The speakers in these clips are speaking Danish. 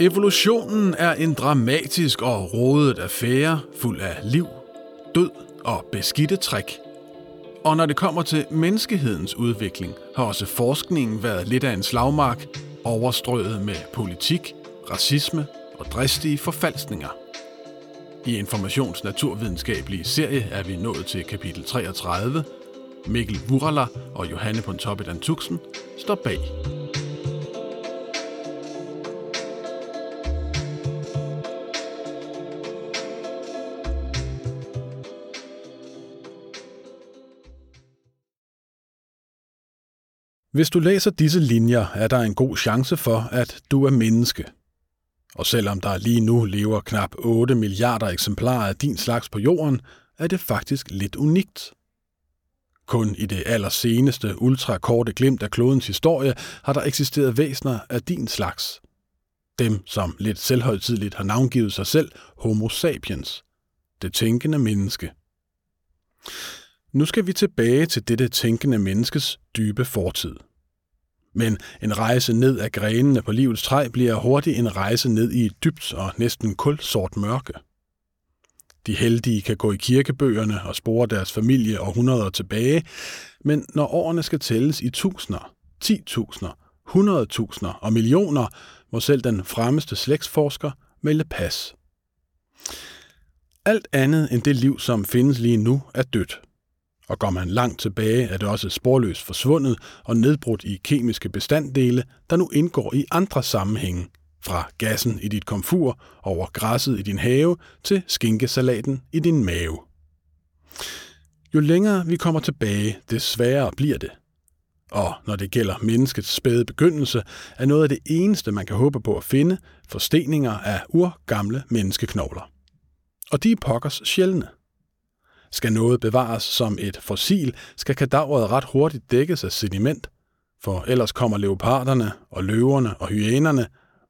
Evolutionen er en dramatisk og rodet affære, fuld af liv, død og beskidte træk. Og når det kommer til menneskehedens udvikling, har også forskningen været lidt af en slagmark, overstrøget med politik, racisme og dristige forfalskninger. I Informations naturvidenskabelige serie er vi nået til kapitel 33. Mikkel Wurala og Johanne Pontoppidan Tuxen står bag. Hvis du læser disse linjer, er der en god chance for, at du er menneske. Og selvom der lige nu lever knap 8 milliarder eksemplarer af din slags på jorden, er det faktisk lidt unikt. Kun i det allerseneste ultrakorte glimt af klodens historie har der eksisteret væsener af din slags. Dem, som lidt selvhøjtidligt har navngivet sig selv Homo sapiens, det tænkende menneske. Nu skal vi tilbage til dette tænkende menneskes dybe fortid. Men en rejse ned af grenene på livets træ bliver hurtigt en rejse ned i et dybt og næsten kulsort mørke. De heldige kan gå i kirkebøgerne og spore deres familie århundreder tilbage, men når årene skal tælles i tusinder, titusinder, hundredtusinder og millioner, må selv den fremmeste slægtsforsker melde pas. Alt andet end det liv, som findes lige nu, er dødt. Og går man langt tilbage, er det også sporløst forsvundet og nedbrudt i kemiske bestanddele, der nu indgår i andre sammenhænge. Fra gassen i dit komfur, over græsset i din have, til skinkesalaten i din mave. Jo længere vi kommer tilbage, des sværere bliver det. Og når det gælder menneskets spæde begyndelse, er noget af det eneste, man kan håbe på at finde, forsteninger af urgamle menneskeknogler. Og de er pokkers sjældne. Skal noget bevares som et fossil, skal kadaveret ret hurtigt dækkes af sediment, for ellers kommer leoparderne og løverne og hyænerne,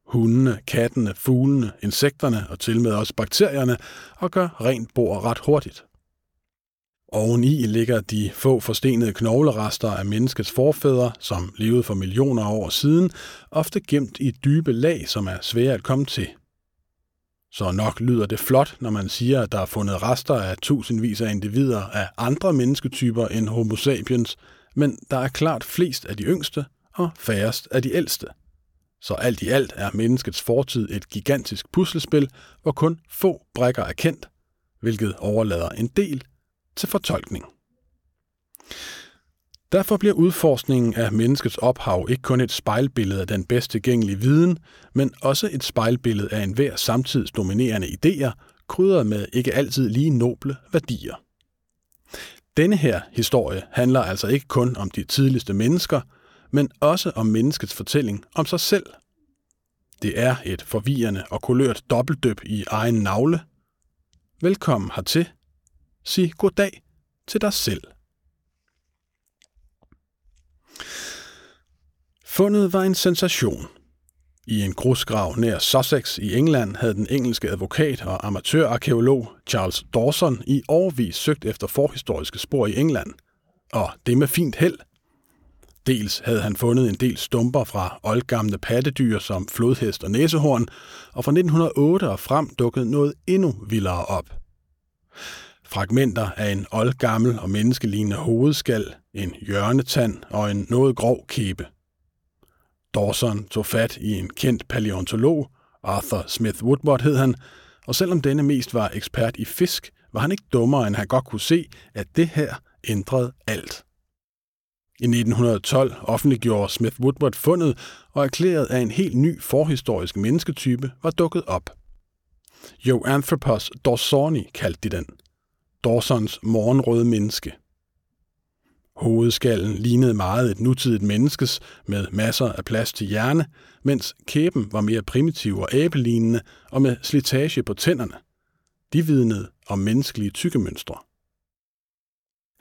hundene, kattene, fuglene, insekterne og til med også bakterierne og gør rent bord ret hurtigt. Oveni ligger de få forstenede knoglerester af menneskets forfædre, som levede for millioner af år siden, ofte gemt i dybe lag, som er svære at komme til. Så nok lyder det flot, når man siger, at der er fundet rester af tusindvis af individer af andre mennesketyper end Homo sapiens, men der er klart flest af de yngste og færrest af de ældste. Så alt i alt er menneskets fortid et gigantisk puslespil, hvor kun få brækker er kendt, hvilket overlader en del til fortolkning. Derfor bliver udforskningen af menneskets ophav ikke kun et spejlbillede af den bedst tilgængelige viden, men også et spejlbillede af enhver samtids dominerende idéer, krydret med ikke altid lige noble værdier. Denne her historie handler altså ikke kun om de tidligste mennesker, men også om menneskets fortælling om sig selv. Det er et forvirrende og kulørt dobbeltdøb i egen navle. Velkommen hertil. Sig goddag til dig selv. Fundet var en sensation. I en grusgrav nær Sussex i England havde den engelske advokat og amatørarkeolog Charles Dawson i årvis søgt efter forhistoriske spor i England. Og det med fint held. Dels havde han fundet en del stumper fra oldgamle pattedyr som flodhest og næsehorn, og fra 1908 og frem dukkede noget endnu vildere op. Fragmenter af en oldgammel og menneskelignende hovedskal, en hjørnetand og en noget grov kæbe – Dawson tog fat i en kendt paleontolog, Arthur Smith Woodward hed han, og selvom denne mest var ekspert i fisk, var han ikke dummere, end han godt kunne se, at det her ændrede alt. I 1912 offentliggjorde Smith Woodward fundet og erklærede, at en helt ny forhistorisk mennesketype var dukket op. Joanthropos dawsoni kaldte de den. Dawsons morgenrøde menneske – Hovedskallen lignede meget et nutidigt menneskes med masser af plads til hjerne, mens kæben var mere primitiv og æbelignende og med slitage på tænderne. De vidnede om menneskelige tykkemønstre.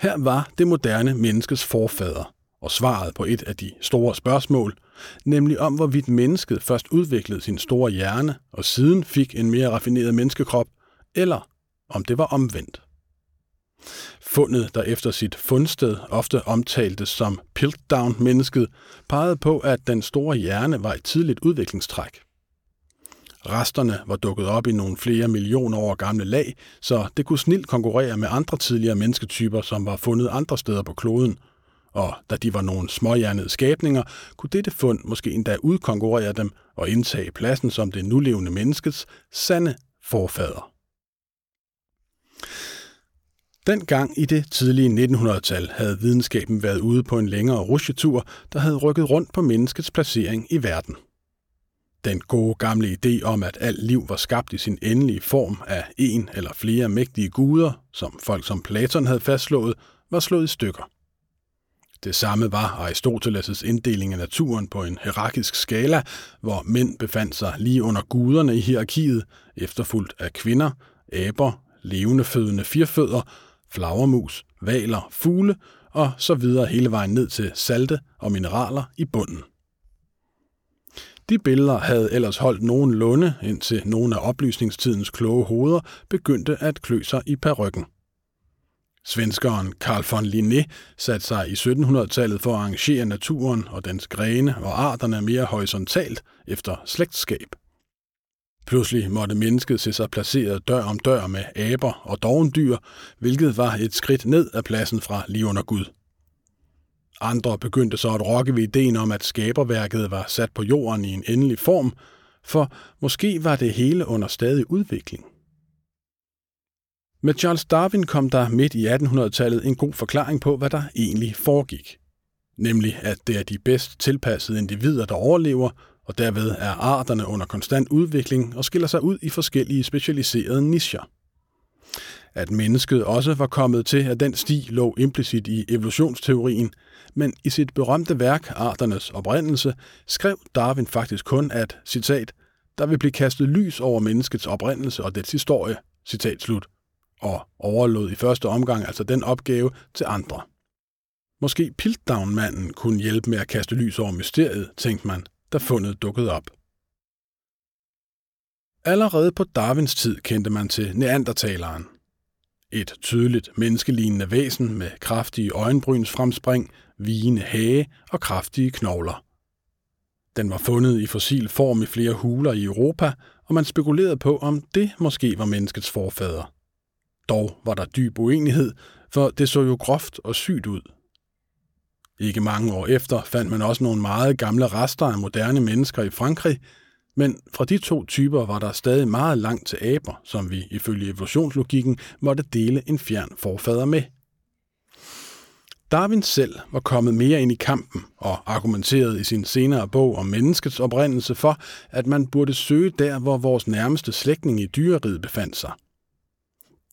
Her var det moderne menneskes forfader, og svaret på et af de store spørgsmål, nemlig om hvorvidt mennesket først udviklede sin store hjerne og siden fik en mere raffineret menneskekrop, eller om det var omvendt. Fundet, der efter sit fundsted ofte omtaltes som Piltdown-mennesket, pegede på, at den store hjerne var et tidligt udviklingstræk. Resterne var dukket op i nogle flere millioner år gamle lag, så det kunne snilt konkurrere med andre tidligere mennesketyper, som var fundet andre steder på kloden. Og da de var nogle småhjernede skabninger, kunne dette fund måske endda udkonkurrere dem og indtage pladsen som det nulevende menneskets sande forfader. Dengang i det tidlige 1900-tal havde videnskaben været ude på en længere rusjetur, der havde rykket rundt på menneskets placering i verden. Den gode gamle idé om, at alt liv var skabt i sin endelige form af en eller flere mægtige guder, som folk som Platon havde fastslået, var slået i stykker. Det samme var Aristoteles' inddeling af naturen på en hierarkisk skala, hvor mænd befandt sig lige under guderne i hierarkiet, efterfulgt af kvinder, aber, levende fødende firfødder, flagermus, valer, fugle og så videre hele vejen ned til salte og mineraler i bunden. De billeder havde ellers holdt nogen lunde, indtil nogle af oplysningstidens kloge hoveder begyndte at klø sig i perrykken. Svenskeren Carl von Linné satte sig i 1700-tallet for at arrangere naturen og dens grene og arterne mere horisontalt efter slægtskab. Pludselig måtte mennesket se sig placeret dør om dør med aber og dovendyr, hvilket var et skridt ned af pladsen fra lige under Gud. Andre begyndte så at rokke ved ideen om, at skaberværket var sat på jorden i en endelig form, for måske var det hele under stadig udvikling. Med Charles Darwin kom der midt i 1800-tallet en god forklaring på, hvad der egentlig foregik. Nemlig, at det er de bedst tilpassede individer, der overlever, og derved er arterne under konstant udvikling og skiller sig ud i forskellige specialiserede nischer. At mennesket også var kommet til, at den sti lå implicit i evolutionsteorien, men i sit berømte værk Arternes oprindelse skrev Darwin faktisk kun, at, citat, der vil blive kastet lys over menneskets oprindelse og dets historie, citat slut, og overlod i første omgang altså den opgave til andre. Måske Piltdown-manden kunne hjælpe med at kaste lys over mysteriet, tænkte man, da fundet dukkede op. Allerede på Darwins tid kendte man til neandertaleren. Et tydeligt menneskelignende væsen med kraftige øjenbryns fremspring, vigende hage og kraftige knogler. Den var fundet i fossil form i flere huler i Europa, og man spekulerede på, om det måske var menneskets forfader. Dog var der dyb uenighed, for det så jo groft og sygt ud. Ikke mange år efter fandt man også nogle meget gamle rester af moderne mennesker i Frankrig, men fra de to typer var der stadig meget langt til aber, som vi ifølge evolutionslogikken måtte dele en fjern forfader med. Darwin selv var kommet mere ind i kampen og argumenterede i sin senere bog om menneskets oprindelse for, at man burde søge der, hvor vores nærmeste slægtning i dyreriget befandt sig.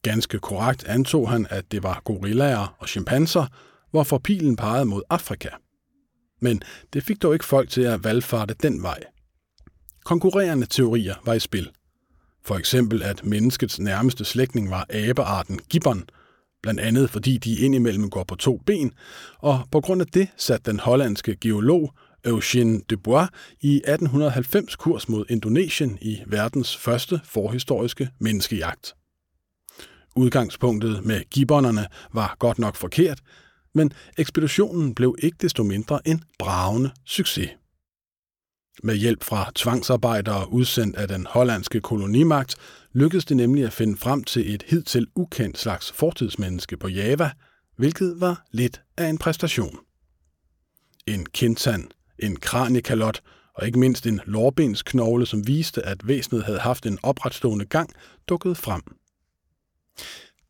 Ganske korrekt antog han, at det var gorillaer og chimpanser, hvorfor pilen pegede mod Afrika. Men det fik dog ikke folk til at valgfarte den vej. Konkurrerende teorier var i spil. For eksempel, at menneskets nærmeste slægtning var abearten gibbon, blandt andet fordi de indimellem går på to ben, og på grund af det satte den hollandske geolog Eugène Dubois i 1890 kurs mod Indonesien i verdens første forhistoriske menneskejagt. Udgangspunktet med gibbonerne var godt nok forkert, men ekspeditionen blev ikke desto mindre en bravende succes. Med hjælp fra tvangsarbejdere udsendt af den hollandske kolonimagt lykkedes det nemlig at finde frem til et hidtil ukendt slags fortidsmenneske på Java, hvilket var lidt af en præstation. En kintan, en kranikalot og ikke mindst en lårbensknogle, som viste, at væsenet havde haft en opretstående gang, dukkede frem.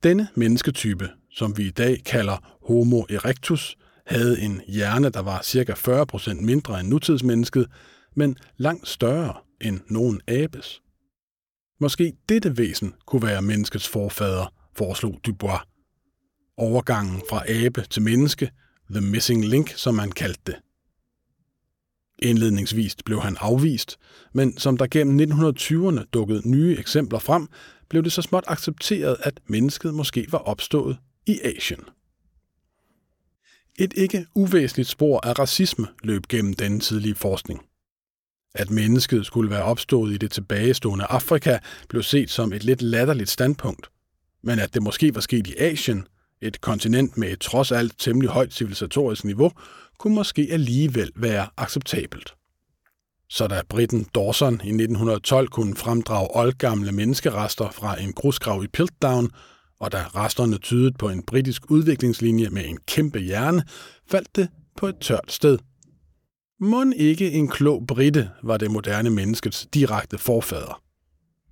Denne mennesketype, som vi i dag kalder Homo erectus, havde en hjerne, der var ca. 40% mindre end nutidsmennesket, men langt større end nogen abes. Måske dette væsen kunne være menneskets forfader, foreslog Dubois. Overgangen fra abe til menneske, the missing link, som man kaldte det. Indledningsvis blev han afvist, men som der gennem 1920'erne dukkede nye eksempler frem, blev det så småt accepteret, at mennesket måske var opstået i Asien. Et ikke uvæsentligt spor af racisme løb gennem denne tidlige forskning. At mennesket skulle være opstået i det tilbagestående Afrika blev set som et lidt latterligt standpunkt, men at det måske var sket i Asien, et kontinent med et trods alt temmelig højt civilisatorisk niveau, kunne måske alligevel være acceptabelt. Så da britten Dawson i 1912 kunne fremdrage oldgamle menneskerester fra en grusgrav i Piltdown, og da resterne tydede på en britisk udviklingslinje med en kæmpe hjerne, faldt det på et tørt sted. Mund ikke en klog britte var det moderne menneskets direkte forfader.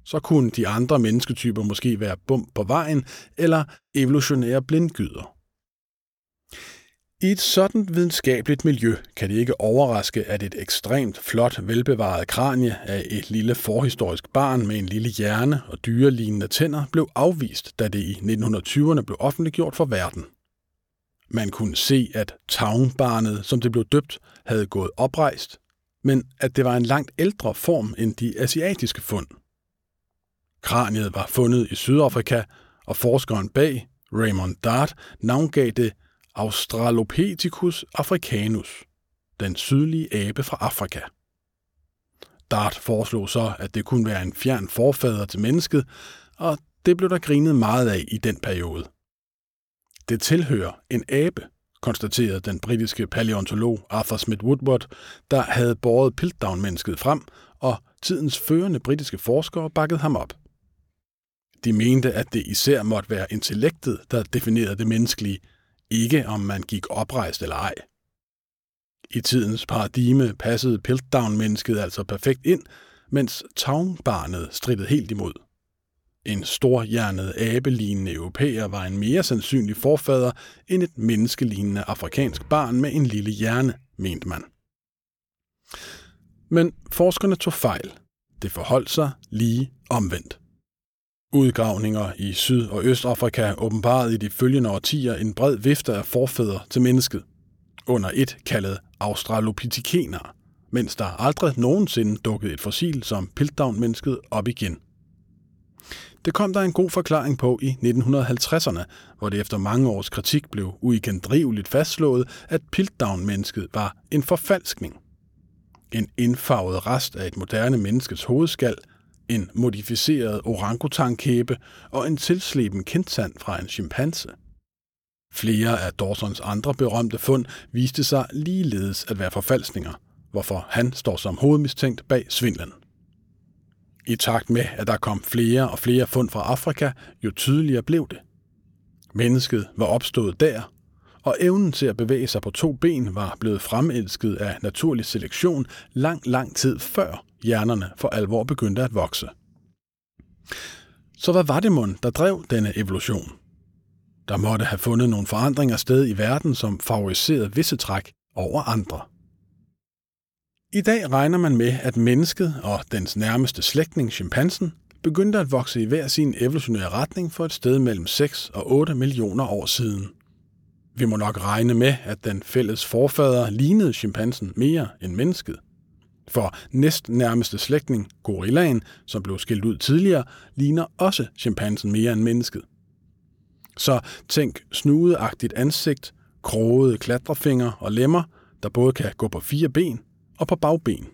Så kunne de andre mennesketyper måske være bump på vejen eller evolutionære blindgyder. I et sådan videnskabeligt miljø kan det ikke overraske, at et ekstremt flot, velbevaret kranie af et lille forhistorisk barn med en lille hjerne og dyrelignende tænder blev afvist, da det i 1920'erne blev offentliggjort for verden. Man kunne se, at tavnbarnet, som det blev døbt, havde gået oprejst, men at det var en langt ældre form end de asiatiske fund. Kraniet var fundet i Sydafrika, og forskeren bag, Raymond Dart, navngav det Australopithecus africanus, den sydlige abe fra Afrika. Dart foreslog så, at det kunne være en fjern forfader til mennesket, og det blev der grinet meget af i den periode. Det tilhører en abe, konstaterede den britiske paleontolog Arthur Smith Woodward, der havde båret Piltdown-mennesket frem, og tidens førende britiske forskere bakkede ham op. De mente, at det især måtte være intellektet, der definerede det menneskelige, ikke om man gik oprejst eller ej. I tidens paradigme passede Piltdown-mennesket altså perfekt ind, mens Taungbarnet strittede helt imod. En storhjernet abelignende europæer var en mere sandsynlig forfader end et menneskelignende afrikansk barn med en lille hjerne, mente man. Men forskerne tog fejl. Det forholdt sig lige omvendt. Udgravninger i Syd- og Østafrika åbenbarede i de følgende årtier en bred vifte af forfædre til mennesket, under et kaldet Australopitheciner, mens der aldrig nogensinde dukkede et fossil som Piltdown-mennesket op igen. Det kom der en god forklaring på i 1950'erne, hvor det efter mange års kritik blev uigendriveligt fastslået, at Piltdown-mennesket var en forfalskning. En indfarvet rest af et moderne menneskets hovedskal – en modificeret orangutankæbe og en tilsleben kendsand fra en chimpanse. Flere af Dawsons andre berømte fund viste sig ligeledes at være forfalskninger, hvorfor han står som hovedmistænkt bag svindlen. I takt med, at der kom flere og flere fund fra Afrika, jo tydeligere blev det. Mennesket var opstået der, og evnen til at bevæge sig på to ben var blevet fremelsket af naturlig selektion lang, lang tid før hjernerne for alvor begyndte at vokse. Så hvad var det mund, der drev denne evolution? Der måtte have fundet nogle forandringer sted i verden, som favoriserede visse træk over andre. I dag regner man med, at mennesket og dens nærmeste slægtning, chimpansen, begyndte at vokse i hver sin evolutionære retning for et sted mellem 6 og 8 millioner år siden. Vi må nok regne med, at den fælles forfader lignede chimpansen mere end mennesket – for næst nærmeste slægtning, gorillaen, som blev skilt ud tidligere, ligner også chimpansen mere end mennesket. Så tænk snudeagtigt ansigt, krogede klatrefinger og lemmer, der både kan gå på fire ben og på bagben.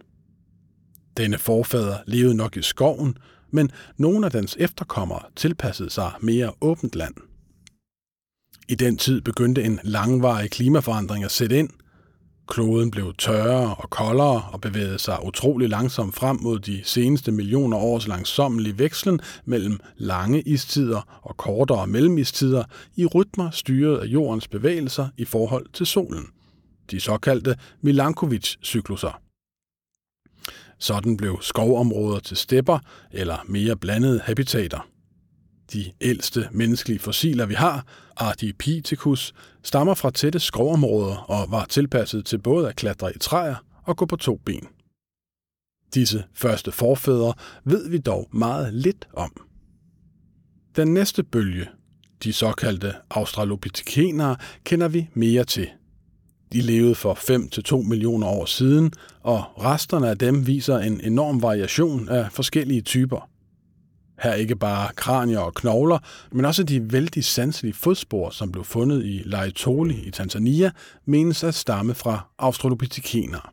Denne forfader levede nok i skoven, men nogle af dens efterkommere tilpassede sig mere åbent land. I den tid begyndte en langvarig klimaforandring at sætte ind – Kloden blev tørre og koldere og bevægede sig utrolig langsomt frem mod de seneste millioner års langsommelige vekslen mellem lange istider og kortere mellemistider i rytmer styret af jordens bevægelser i forhold til solen. De såkaldte Milankovic-cykluser. Sådan blev skovområder til stepper eller mere blandede habitater. De ældste menneskelige fossiler, vi har, Ardipithecus, stammer fra tætte skovområder og var tilpasset til både at klatre i træer og gå på to ben. Disse første forfædre ved vi dog meget lidt om. Den næste bølge, de såkaldte australopitheciner, kender vi mere til. De levede for 5-2 millioner år siden, og resterne af dem viser en enorm variation af forskellige typer – her ikke bare kranier og knogler, men også de vældig sanselige fodspor, som blev fundet i Laetoli i Tanzania, menes at stamme fra australopitheciner.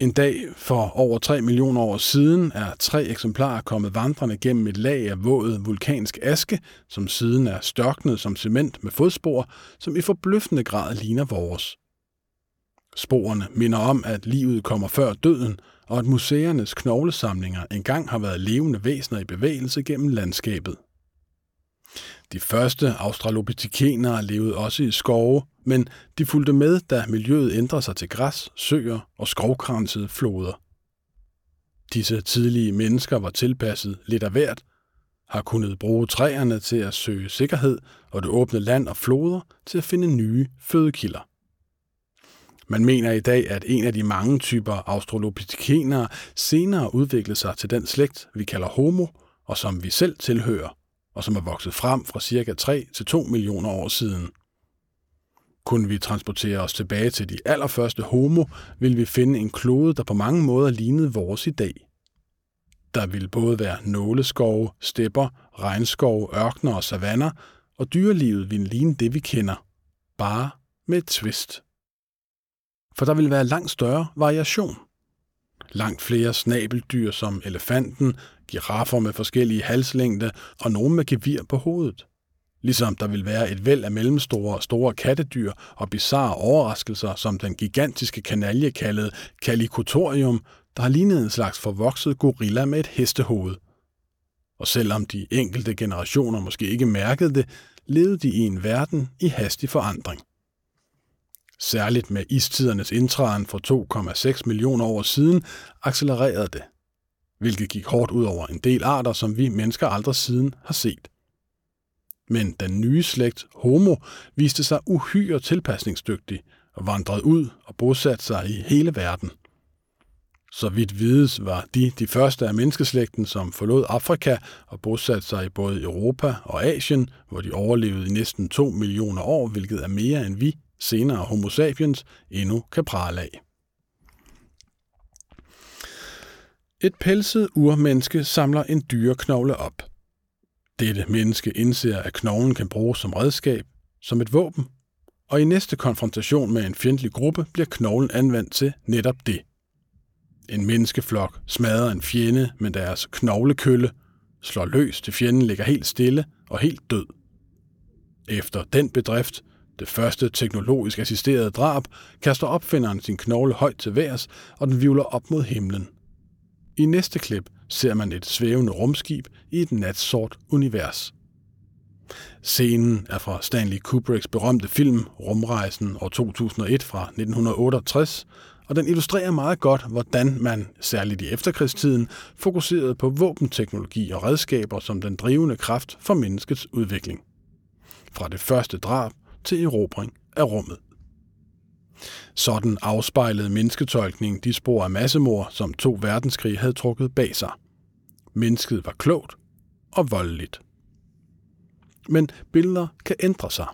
En dag for over 3 millioner år siden er tre eksemplarer kommet vandrende gennem et lag af våd vulkansk aske, som siden er størknet som cement med fodspor, som i forbløffende grad ligner vores. Sporene minder om, at livet kommer før døden, og at museernes knoglesamlinger engang har været levende væsener i bevægelse gennem landskabet. De første australopitheciner levede også i skove, men de fulgte med, da miljøet ændrede sig til græs, søer og skovkransede floder. Disse tidlige mennesker var tilpasset lidt af hvert, har kunnet bruge træerne til at søge sikkerhed og det åbne land og floder til at finde nye fødekilder. Man mener i dag, at en af de mange typer australopitheciner senere udviklede sig til den slægt, vi kalder Homo, og som vi selv tilhører, og som er vokset frem fra ca. 3 til 2 millioner år siden. Kunne vi transportere os tilbage til de allerførste Homo, ville vi finde en klode, der på mange måder lignede vores i dag. Der ville både være nåleskove, stepper, regnskove, ørkner og savanner, og dyrelivet ville ligne det, vi kender, bare med et twist. For der ville være langt større variation. Langt flere snabeldyr som elefanten, giraffer med forskellige halslængde og nogle med gevir på hovedet. Ligesom der vil være et væld af mellemstore og store kattedyr og bizarre overraskelser, som den gigantiske kanalje kaldet Calicotorium, der har lignet en slags forvokset gorilla med et hestehoved. Og selvom de enkelte generationer måske ikke mærkede det, levede de i en verden i hastig forandring. Særligt med istidernes indtræden for 2,6 millioner år siden accelererede det, hvilket gik hårdt ud over en del arter, som vi mennesker aldrig siden har set. Men den nye slægt Homo viste sig uhyre tilpasningsdygtig og vandrede ud og bosatte sig i hele verden. Så vidt vides var de de første af menneskeslægten, som forlod Afrika og bosatte sig i både Europa og Asien, hvor de overlevede i næsten 2 millioner år, hvilket er mere end vi, senere Homo sapiens, endnu kan prale af. Et pelset urmenneske samler en dyreknogle op – dette menneske indser, at knoglen kan bruges som redskab, som et våben, og i næste konfrontation med en fjendtlig gruppe bliver knoglen anvendt til netop det. En menneskeflok smadrer en fjende med deres knoglekølle, slår løs til fjenden ligger helt stille og helt død. Efter den bedrift, det første teknologisk assisterede drab, kaster opfinderen sin knogle højt til værs, og den vivler op mod himlen. I næste klip ser man et svævende rumskib i et natsort univers. Scenen er fra Stanley Kubricks berømte film Rumrejsen år 2001 fra 1968, og den illustrerer meget godt, hvordan man, særligt i efterkrigstiden, fokuserede på våbenteknologi og redskaber som den drivende kraft for menneskets udvikling. Fra det første drab til erobring af rummet. Sådan afspejlede mennesketolkningen de spor af massemord, som to verdenskrige havde trukket bag sig. Mennesket var klogt og voldeligt. Men billeder kan ændre sig.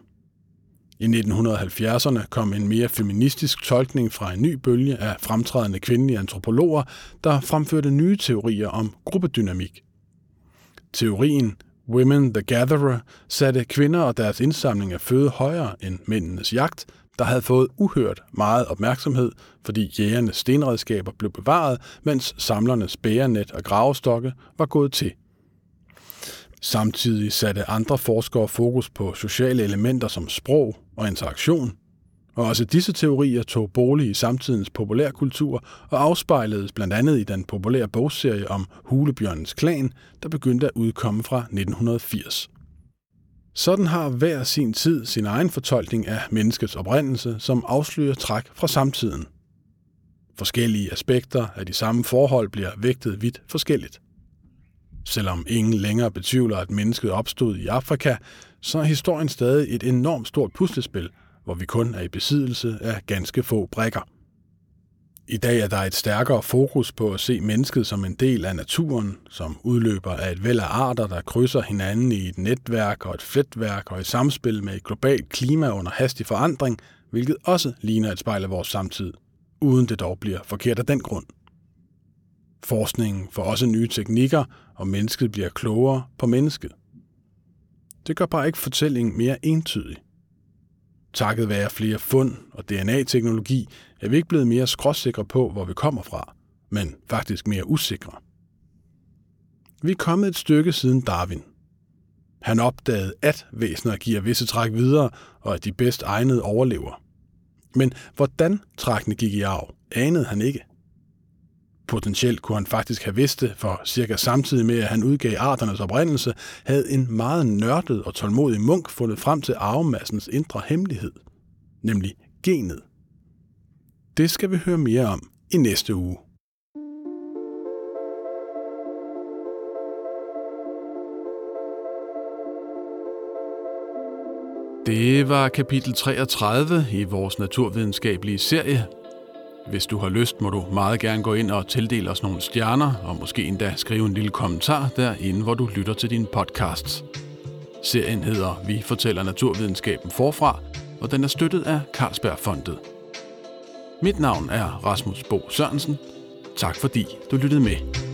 I 1970'erne kom en mere feministisk tolkning fra en ny bølge af fremtrædende kvindelige antropologer, der fremførte nye teorier om gruppedynamik. Teorien Women the Gatherer satte kvinder og deres indsamling af føde højere end mændenes jagt, der havde fået uhørt meget opmærksomhed, fordi jægernes stenredskaber blev bevaret, mens samlernes bærenet og gravestokke var gået til. Samtidig satte andre forskere fokus på sociale elementer som sprog og interaktion, og også disse teorier tog bolig i samtidens populærkultur og afspejledes blandt andet i den populære bogserie om Hulebjørnens klan, der begyndte at udkomme fra 1980. Sådan har hver sin tid sin egen fortolkning af menneskets oprindelse, som afslører træk fra samtiden. Forskellige aspekter af de samme forhold bliver vægtet vidt forskelligt. Selvom ingen længere betvivler, at mennesket opstod i Afrika, så er historien stadig et enormt stort puslespil, hvor vi kun er i besiddelse af ganske få brækker – i dag er der et stærkere fokus på at se mennesket som en del af naturen, som udløber af et væld af arter, der krydser hinanden i et netværk og et fletværk og i samspil med et globalt klima under hastig forandring, hvilket også ligner et spejl af vores samtid, uden det dog bliver forkert af den grund. Forskningen får også nye teknikker, og mennesket bliver klogere på mennesket. Det gør bare ikke fortællingen mere entydig. Takket være flere fund og DNA-teknologi er vi ikke blevet mere skråsikre på, hvor vi kommer fra, men faktisk mere usikre. Vi er kommet et stykke siden Darwin. Han opdagede, at væsener giver visse træk videre, og at de bedst egnede overlever. Men hvordan trækkene gik i arv, anede han ikke. Potentielt kunne han faktisk have vidst det, for cirka samtidig med, at han udgav arternes oprindelse, havde en meget nørdet og tålmodig munk fundet frem til arvemassens indre hemmelighed, nemlig genet. Det skal vi høre mere om i næste uge. Det var kapitel 33 i vores naturvidenskabelige serie. Hvis du har lyst, må du meget gerne gå ind og tildele os nogle stjerner, og måske endda skrive en lille kommentar derinde, hvor du lytter til din podcast. Serien hedder Vi fortæller naturvidenskaben forfra, og den er støttet af Carlsbergfondet. Mit navn er Rasmus Bo Sørensen. Tak fordi du lyttede med.